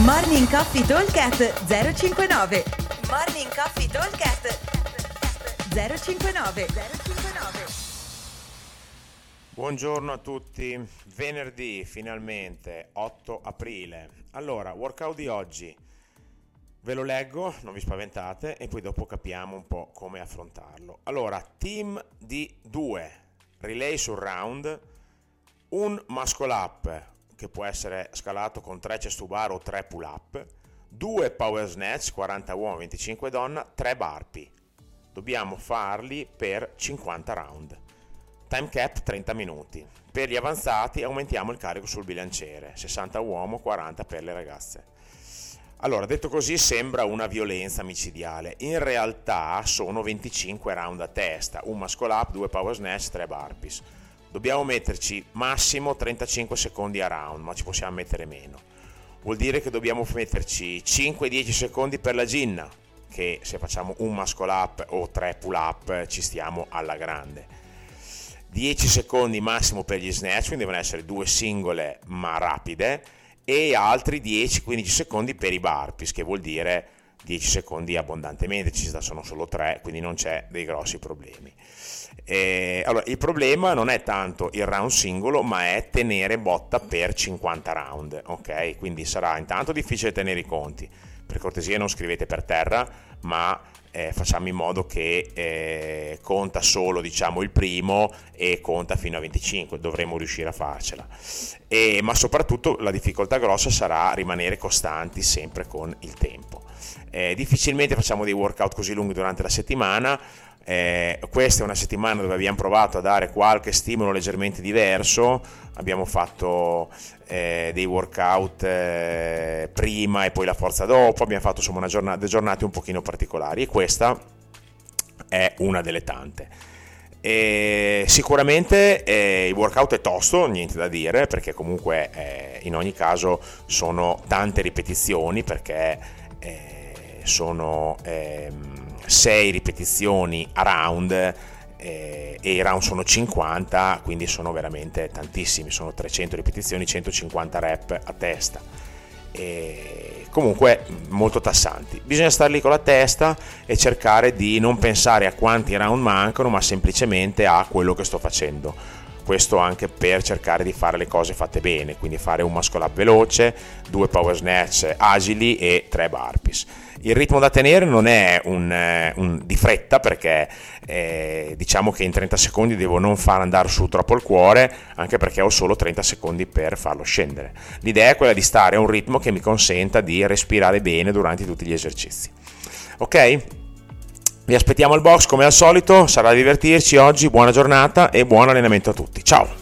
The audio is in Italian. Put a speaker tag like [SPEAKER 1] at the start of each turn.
[SPEAKER 1] Morning Coffee Talkcast 059 Morning Coffee Talkcast 059 059
[SPEAKER 2] Buongiorno a tutti, venerdì finalmente 8 aprile. Allora, workout di oggi. Ve lo leggo, non vi spaventate e poi dopo capiamo un po' come affrontarlo. Allora, team di 2, relay sul round, un muscle up che può essere scalato con 3 chest to bar o 3 pull up, 2 power snatch 40 uomo 25 donna, 3 burpee. Dobbiamo farli per 50 round. Time cap 30 minuti. Per gli avanzati aumentiamo il carico sul bilanciere, 60 uomo, 40 per le ragazze. Allora, detto così sembra una violenza micidiale, in realtà sono 25 round a testa, un muscle up, 2 power snatch, 3 burpees dobbiamo metterci massimo 35 secondi a round, ma ci possiamo mettere meno. Vuol dire che dobbiamo metterci 5-10 secondi per la ginna, che se facciamo un muscle up o 3 pull up ci stiamo alla grande. 10 secondi massimo per gli snatch, quindi devono essere due singole ma rapide, e altri 10-15 secondi per i burpees, che vuol dire 10 secondi abbondantemente, ci sono solo 3, quindi non c'è dei grossi problemi. Eh, allora, il problema non è tanto il round singolo, ma è tenere botta per 50 round, ok? Quindi sarà intanto difficile tenere i conti. Per cortesia non scrivete per terra, ma eh, facciamo in modo che eh, conta solo diciamo, il primo e conta fino a 25, dovremo riuscire a farcela. E, ma soprattutto la difficoltà grossa sarà rimanere costanti sempre con il tempo. Eh, difficilmente facciamo dei workout così lunghi durante la settimana, eh, questa è una settimana dove abbiamo provato a dare qualche stimolo leggermente diverso, abbiamo fatto eh, dei workout eh, prima e poi la forza dopo, abbiamo fatto insomma giornata, delle giornate un pochino particolari e questa è una delle tante. E sicuramente eh, il workout è tosto, niente da dire, perché comunque eh, in ogni caso sono tante ripetizioni, perché eh, sono... Ehm, 6 ripetizioni a round eh, e i round sono 50, quindi sono veramente tantissimi, sono 300 ripetizioni, 150 rep a testa. E comunque molto tassanti. Bisogna stare lì con la testa e cercare di non pensare a quanti round mancano, ma semplicemente a quello che sto facendo. Questo anche per cercare di fare le cose fatte bene, quindi fare un muscle up veloce, due power snatch agili e tre burpees il ritmo da tenere non è un, eh, un di fretta perché eh, diciamo che in 30 secondi devo non far andare su troppo il cuore anche perché ho solo 30 secondi per farlo scendere. L'idea è quella di stare a un ritmo che mi consenta di respirare bene durante tutti gli esercizi. Ok? Vi aspettiamo al box come al solito, sarà divertirci oggi, buona giornata e buon allenamento a tutti. Ciao!